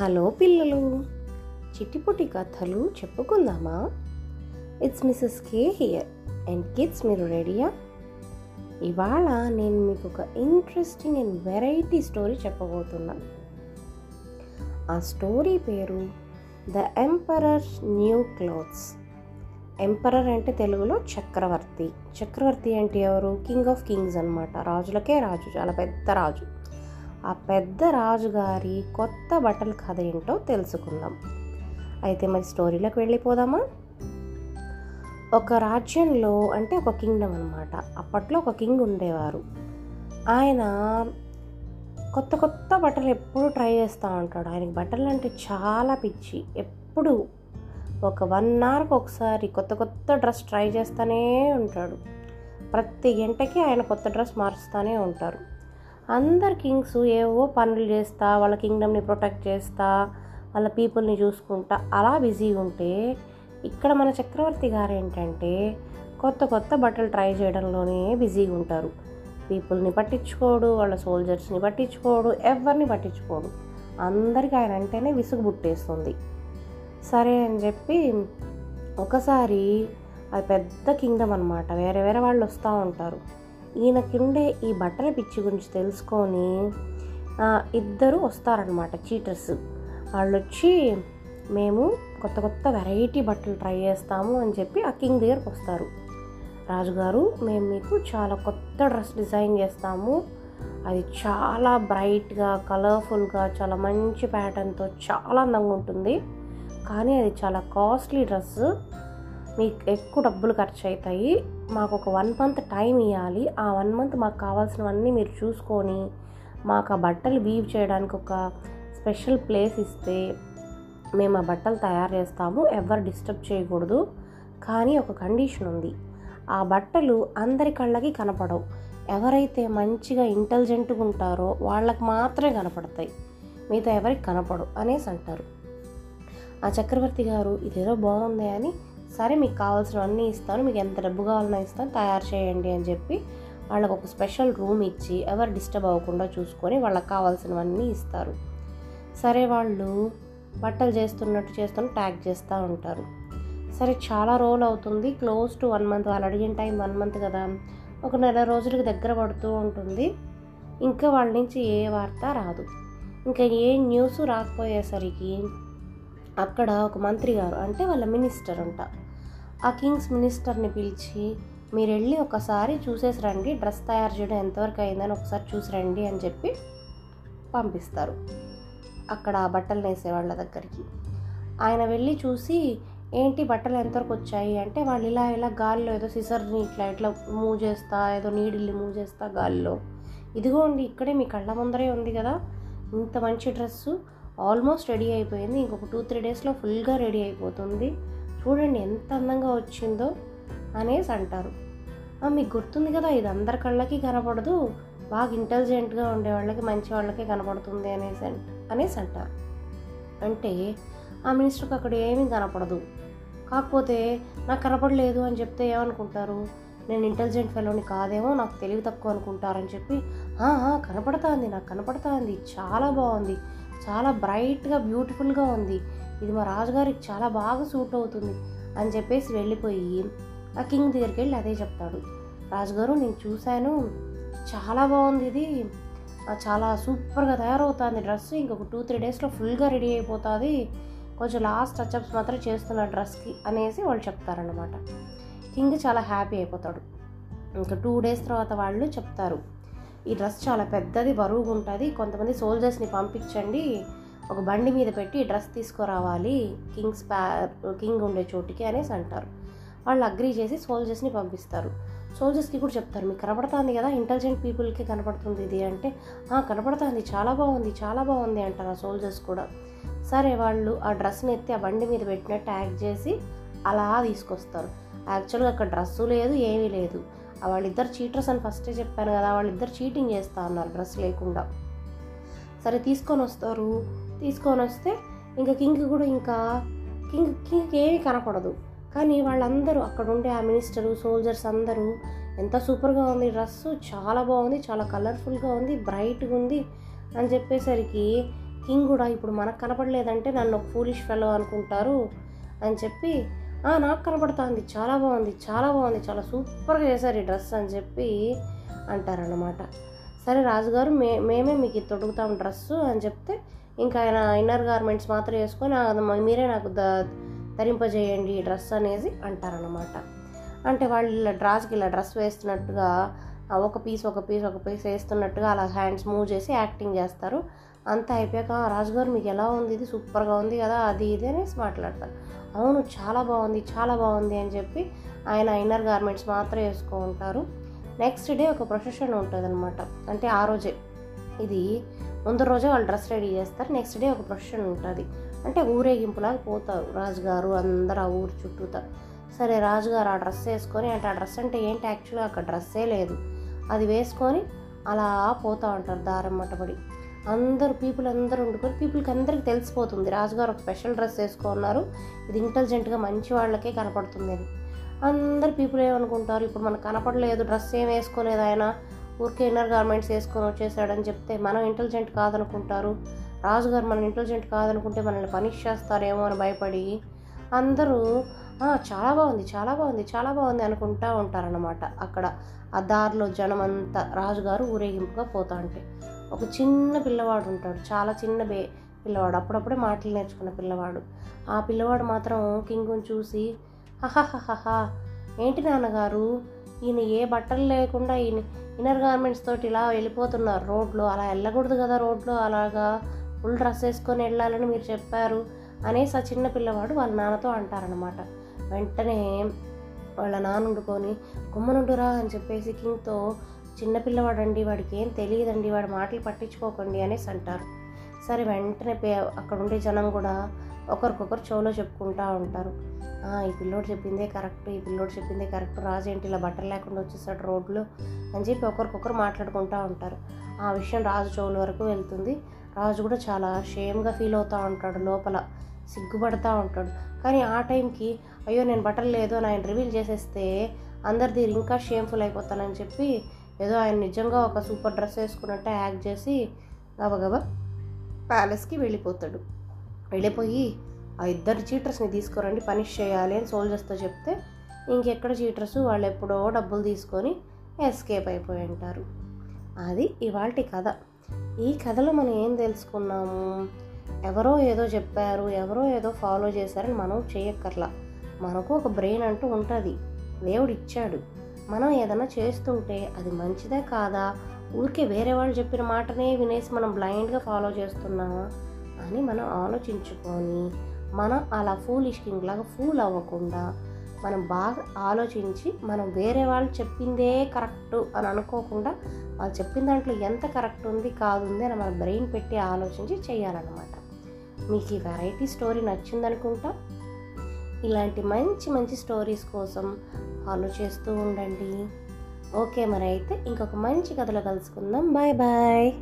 Hello పిల్లలు. చిట్టిపుట్టి కథలు చెప్పుకుందామా? It's Mrs K here and kids మీరు రెడీయా ఇవాళ నేను మీకు ఒక ఇంట్రెస్టింగ్ అండ్ వెరైటీ స్టోరీ చెప్పబోతున్నా. ఆ స్టోరీ పేరు the emperor new clothes emperor అంటే తెలుగులో చక్రవర్తి. చక్రవర్తి అంటే ఎవరు? కింగ్ ఆఫ్ కింగ్స్ అనమాట రాజులకే రాజు. చాలా పెద్ద రాజు. ఆ పెద్ద రాజుగారి కొత్త బట్టల కథ ఏంటో తెలుసుకుందాం. అయితే మరి స్టోరీలోకి వెళ్ళిపోదామా? ఒక రాజ్యంలో అంటే ఒక కింగ్డమ్ అనమాట అప్పట్లో ఒక కింగ్ ఉండేవారు. ఆయన కొత్త కొత్త బట్టలు ఎప్పుడు ట్రై చేస్తూ ఉంటాడు. ఆయనకి బట్టలు అంటే చాలా పిచ్చి. ఎప్పుడు ఒక వన్ అవర్కి ఒకసారి కొత్త కొత్త డ్రెస్ ట్రై చేస్తూనే ఉంటాడు. ప్రతి గంటకి ఆయన కొత్త డ్రెస్ మారుస్తూనే ఉంటారు. అందరు కింగ్స్ ఏవో పనులు చేస్తా వాళ్ళ కింగ్డమ్ని ప్రొటెక్ట్ చేస్తా వాళ్ళ పీపుల్ని చూసుకుంటా అలా బిజీ ఉంటే ఇక్కడ మన చక్రవర్తి గారు ఏంటంటే కొత్త కొత్త బట్టలు ట్రై చేయడంలోనే బిజీగా ఉంటారు. పీపుల్ని పట్టించుకోడు వాళ్ళ సోల్జర్స్ని పట్టించుకోడు ఎవరిని పట్టించుకోడు. అందరికీ ఆయన అంటేనే విసుగు పుట్టేస్తుంది. సరే అని చెప్పి ఒకసారి అది పెద్ద కింగ్డమ్ అనమాట వేరే వేరే వాళ్ళు వస్తూ ఉంటారు. ఈయనకిండే ఈ బట్టల పిచ్చి గురించి తెలుసుకొని ఇద్దరు వస్తారనమాట చీటర్స్. వాళ్ళు వచ్చి మేము కొత్త కొత్త వెరైటీ బట్టలు ట్రై చేస్తాము అని చెప్పి ఆ కింగ్ దగ్గరకు వస్తారు. రాజుగారు మేము మీకు చాలా కొత్త డ్రెస్ డిజైన్ చేస్తాము. అది చాలా బ్రైట్గా కలర్ఫుల్గా చాలా మంచి ప్యాటర్న్తో చాలా అందంగా ఉంటుంది. కానీ అది చాలా కాస్ట్లీ డ్రెస్ మీకు ఎక్కువ డబ్బులు ఖర్చు అవుతాయి మాకు ఒక వన్ మంత్ టైం ఇవ్వాలి ఆ వన్ మంత్ మాకు కావాల్సినవన్నీ మీరు చూసుకొని మాకు ఆ బట్టలు వీవ్ చేయడానికి ఒక స్పెషల్ ప్లేస్ ఇస్తే మేము ఆ బట్టలు తయారు చేస్తాము. ఎవరు డిస్టర్బ్ చేయకూడదు. కానీ ఒక కండిషన్ ఉంది. ఆ బట్టలు అందరి కళ్ళకి కనపడవు. ఎవరైతే మంచిగా ఇంటెలిజెంట్గా ఉంటారో వాళ్ళకి మాత్రమే కనపడతాయి. మిగతా ఎవరికి కనపడవు అనేసి అంటారు. ఆ చక్రవర్తి గారు ఇదేదో బాగుంది అని సరే మీకు కావాల్సినవన్నీ ఇస్తాను మీకు ఎంత డబ్బు కావాలన్నా ఇస్తాను తయారు చేయండి అని చెప్పి వాళ్ళకు ఒక స్పెషల్ రూమ్ ఇచ్చి ఎవరు డిస్టర్బ్ అవ్వకుండా చూసుకొని వాళ్ళకి కావాల్సినవన్నీ ఇస్తారు. సరే వాళ్ళు బట్టలు చేస్తున్నట్టు చేస్తున్న ట్యాగ్ చేస్తూ ఉంటారు. సరే చాలా రోజులు అవుతుంది క్లోజ్ టు వన్ మంత్ వాళ్ళు అడిగిన టైం వన్ మంత్ కదా ఒక నెల రోజులకు దగ్గర పడుతూ ఉంటుంది. ఇంకా వాళ్ళ నుంచి ఏ వార్త రాదు. ఇంకా ఏ న్యూస్ రాకపోయేసరికి అక్కడ ఒక మంత్రి గారు అంటే వాళ్ళ మినిస్టర్ అంట. ఆ కింగ్స్ మినిస్టర్ని పిలిచి మీరు వెళ్ళి ఒకసారి చూసేసి రండి డ్రెస్ తయారు చేయడం ఎంతవరకు అయిందని ఒకసారి చూసి రండి అని చెప్పి పంపిస్తారు. అక్కడ ఆ బట్టలు నేసే వాళ్ళ దగ్గరికి. ఆయన వెళ్ళి చూసి ఏంటి బట్టలు ఎంతవరకు వచ్చాయి? అంటే వాళ్ళు ఇలా ఇలా గాల్లో ఏదో సిసర్ని ఇట్లా ఇట్లా మూవ్ చేస్తా ఏదో నీడిల్ని మూవ్ చేస్తా గాల్లో. ఇదిగోండి ఇక్కడే మీ కళ్ళ ముందరే ఉంది కదా ఇంత మంచి డ్రెస్సు ఆల్మోస్ట్ రెడీ అయిపోయింది. ఇంకొక టూ త్రీ డేస్లో ఫుల్గా రెడీ అయిపోతుంది. చూడండి ఎంత అందంగా వచ్చిందో అనేసి అంటారు. మీకు గుర్తుంది కదా ఇది అందరి కళ్ళకి కనపడదు బాగా ఇంటెలిజెంట్గా ఉండే వాళ్ళకి మంచి వాళ్ళకే కనపడుతుంది అనేసి అంట అనేసి అంటారు. అంటే ఆ మినిస్టర్కి అక్కడ ఏమీ కనపడదు. కాకపోతే నాకు కనపడలేదు అని చెప్తే ఏమనుకుంటారు? నేను ఇంటెలిజెంట్ ఫెలోని కాదేమో నాకు తెలివి తక్కువ అనుకుంటారని చెప్పి "ఆ, ఆ, నాకు కనపడుతోంది చాలా బాగుంది చాలా బ్రైట్గా బ్యూటిఫుల్గా ఉంది. ఇది మా రాజుగారికి చాలా బాగా సూట్ అవుతుంది అని చెప్పేసి వెళ్ళిపోయి ఆ కింగ్ దగ్గరికి వెళ్ళి అదే చెప్తాడు. రాజుగారు నేను చూశాను. చాలా బాగుంది ఇది. చాలా సూపర్గా తయారవుతుంది డ్రెస్. ఇంకొక టూ త్రీ డేస్లో ఫుల్గా రెడీ అయిపోతుంది. కొంచెం లాస్ట్ టచ్అప్స్ మాత్రం చేస్తున్న డ్రెస్కి అనేసి వాళ్ళు చెప్తారనమాట కింగ్ చాలా హ్యాపీ అయిపోతాడు. ఇంకా టూ డేస్ తర్వాత వాళ్ళు చెప్తారు. ఈ డ్రెస్ చాలా పెద్దది బరువుగా ఉంటుంది. కొంతమంది సోల్జర్స్ని పంపించండి. ఒక బండి మీద పెట్టి డ్రెస్ తీసుకురావాలి. కింగ్స్ ప్యా కింగ్ ఉండే చోటికి అనేసి అంటారు. వాళ్ళు అగ్రీ చేసి సోల్జర్స్ని పంపిస్తారు. సోల్జర్స్కి కూడా చెప్తారు మీకు కనపడుతుంది కదా ఇంటెలిజెంట్ పీపుల్కి కనపడుతుంది ఇది అంటే కనపడుతుంది చాలా బాగుంది చాలా బాగుంది అంటారు ఆ సోల్జర్స్ కూడా. సరే వాళ్ళు ఆ డ్రెస్ని ఎత్తి ఆ బండి మీద పెట్టినట్టు యాక్ట్ చేసి అలా తీసుకొస్తారు. యాక్చువల్గా అక్కడ డ్రెస్సు లేదు ఏమీ లేదు. వాళ్ళిద్దరు చీటర్స్ అని ఫస్టే చెప్పాను కదా వాళ్ళిద్దరు చీటింగ్ చేస్తా అన్నారు డ్రెస్ లేకుండా. సరే తీసుకొని వస్తారు. తీసుకొని వస్తే ఇంకా కింగ్ కూడా ఇంకా కింగ్ కింగ్కి ఏమీ కనపడదు. కానీ వాళ్ళందరూ అక్కడ ఉండే ఆ మినిస్టరు సోల్జర్స్ అందరూ ఎంత సూపర్గా ఉంది డ్రెస్ చాలా బాగుంది చాలా కలర్ఫుల్గా ఉంది బ్రైట్గా ఉంది అని చెప్పేసరికి కింగ్ కూడా ఇప్పుడు మనకు కనపడలేదంటే నన్ను ఒక ఫూలిష్ ఫెలో అనుకుంటారు అని చెప్పి నాకు కనపడుతుంది. చాలా బాగుంది చాలా బాగుంది చాలా సూపర్గా చేశారు ఈ డ్రెస్ అని చెప్పి అంటారనమాట సరే రాజుగారు మే మేమే మీకు ఇది తొడుగుతాం డ్రెస్సు అని చెప్తే ఇంకా ఆయన ఇన్నర్ గార్మెంట్స్ మాత్రం వేసుకొని మీరే నాకు ద ధరింపజేయండి ఈ డ్రెస్ అనేది అంటారనమాట అంటే వాళ్ళు ఇలా డ్రాస్కి ఇలా డ్రెస్ వేస్తున్నట్టుగా ఒక పీస్ ఒక పీస్ ఒక పీస్ వేస్తున్నట్టుగా అలా హ్యాండ్స్ మూవ్ చేసి యాక్టింగ్ చేస్తారు. అంతా అయిపోయాక రాజుగారు మీకు ఎలా ఉంది? ఇది సూపర్గా ఉంది కదా అది ఇది అనేసి మాట్లాడతారు. అవును చాలా బాగుంది చాలా బాగుంది అని చెప్పి ఆయన ఇన్నర్ గార్మెంట్స్ మాత్రం వేసుకో ఉంటారు. నెక్స్ట్ డే ఒక ప్రొసెషన్ ఉంటుంది అనమాట అంటే ఆ రోజే. ఇది ముందు రోజే వాళ్ళు డ్రెస్ రెడీ చేస్తారు. నెక్స్ట్ డే ఒక ప్రొసెషన్ ఉంటుంది. అంటే ఊరేగింపులాగా పోతారు రాజుగారు అందరు ఆ ఊరు చుట్టూతా. సరే రాజుగారు ఆ డ్రెస్ వేసుకొని అంటే ఆ డ్రెస్ అంటే ఏంటి? యాక్చువల్గా అక్కడ డ్రెస్సే లేదు. అది వేసుకొని అలా పోతూ ఉంటారు దారం మటబడి అందరు పీపుల్ అందరూ వండుకొని పీపుల్కి అందరికీ తెలిసిపోతుంది. రాజుగారు ఒక స్పెషల్ డ్రెస్ వేసుకున్నారు. ఇది ఇంటెలిజెంట్గా మంచి వాళ్ళకే కనపడుతుంది అని. అందరు పీపుల్ ఏమనుకుంటారు? ఇప్పుడు మనకు కనపడలేదు డ్రెస్ ఏం వేసుకోలేదు ఆయన. ఊరికే ఇన్నర్ గార్మెంట్స్ వేసుకొని వచ్చేసాడని చెప్తే మనం ఇంటెలిజెంట్ కాదనుకుంటారు? రాజుగారు మనం ఇంటెలిజెంట్ కాదనుకుంటే మనల్ని పనిష్ చేస్తారేమో అని భయపడి అందరూ చాలా బాగుంది చాలా బాగుంది చాలా బాగుంది అనుకుంటా ఉంటారన్నమాట. అక్కడ ఆ దారిలో జనం అంతా రాజుగారు ఊరేగింపుగా పోతా ఉంటే. ఒక చిన్న పిల్లవాడు ఉంటాడు. చాలా చిన్న బే పిల్లవాడు. అప్పుడప్పుడే మాటలు నేర్చుకున్న పిల్లవాడు. ఆ పిల్లవాడు మాత్రం కింగుని చూసి హహహహహా ఏంటి నాన్నగారు? ఈయన ఏ బట్టలు లేకుండా ఈయన ఇన్నర్ గార్మెంట్స్ తోటి ఇలా వెళ్ళిపోతున్నారు. రోడ్లో అలా వెళ్ళకూడదు కదా రోడ్లో. అలాగా ఫుల్ డ్రెస్ వేసుకొని వెళ్ళాలని మీరు చెప్పారు అనేసి ఆ చిన్న పిల్లవాడు వాళ్ళ నాన్నతో అంటారనమాట వెంటనే వాళ్ళ నాన్న వండుకొని గుమ్మనుండురా అని చెప్పేసి కింగ్తో చిన్నపిల్లవాడండి వాడికి ఏం తెలియదండి వాడి మాటలు పట్టించుకోకండి అనేసి అంటారు. సరే వెంటనే పే అక్కడ ఉండే జనం కూడా ఒకరికొకరు చెవులో చెప్పుకుంటా ఉంటారు. ఈ పిల్లోడు చెప్పిందే కరెక్ట్ ఈ పిల్లోడు చెప్పిందే కరెక్ట్ రాజు ఏంటి ఇలా బట్టలు లేకుండా వచ్చేసాడు రోడ్లో అని చెప్పి ఒకరికొకరు మాట్లాడుకుంటూ ఉంటారు. ఆ విషయం రాజు చెవుల వరకు వెళ్తుంది. రాజు కూడా చాలా షేమ్గా ఫీల్ అవుతూ ఉంటాడు లోపల సిగ్గుపడతా ఉంటాడు. కానీ ఆ టైంకి అయ్యో నేను బట్టలు లేదు అని ఆయన రివీల్ చేసేస్తే అందరిది ఇంకా షేమ్ఫుల్ అయిపోతానని చెప్పి ఏదో ఆయన నిజంగా ఒక సూపర్ డ్రెస్ వేసుకున్నట్టే యాక్ట్ చేసి గబగబా ప్యాలెస్కి వెళ్ళిపోతాడు. వెళ్ళిపోయి ఆ ఇద్దరు చీటర్స్ని తీసుకురండి పనిష్ చేయాలి అని సోల్జర్స్తో చెప్తే ఇంకెక్కడ చీటర్స్? వాళ్ళు ఎప్పుడో డబ్బులు తీసుకొని ఎస్కేప్ అయిపోయి ఉంటారు. అది ఇవాళ కథ. ఈ కథలో మనం ఏం తెలుసుకున్నాము? ఎవరో ఏదో చెప్పారు ఎవరో ఏదో ఫాలో చేశారని మనం చేయక్కర్లా. మనకు ఒక బ్రెయిన్ అంటూ ఉంటుంది. దేవుడు ఇచ్చాడు మనం ఏదైనా చేస్తుంటే అది మంచిదే కాదా? ఊరికే వేరే వాళ్ళు చెప్పిన మాటనే వినేసి మనం బ్లైండ్గా ఫాలో చేస్తున్నామా? అని మనం ఆలోచించుకొని మనం అలా ఫూలిష్ కింగ్ లాగా ఫూల్ అవ్వకుండా మనం బాగా ఆలోచించి మనం వేరే వాళ్ళు చెప్పిందే కరెక్ట్ అని అనుకోకుండా వాళ్ళు చెప్పిన దాంట్లో ఎంత కరెక్ట్ ఉంది కాదు ఉంది అని మన బ్రెయిన్ పెట్టి ఆలోచించి చేయాలన్నమాట. మీకు ఈ వెరైటీ స్టోరీ నచ్చిందనుకుంటా. ఇలాంటి మంచి మంచి స్టోరీస్ కోసం ఫాలో చేస్తూ ఉండండి. ఓకే మరి అయితే ఇంకొక మంచి కథలో కలుసుకుందాం. Bye bye.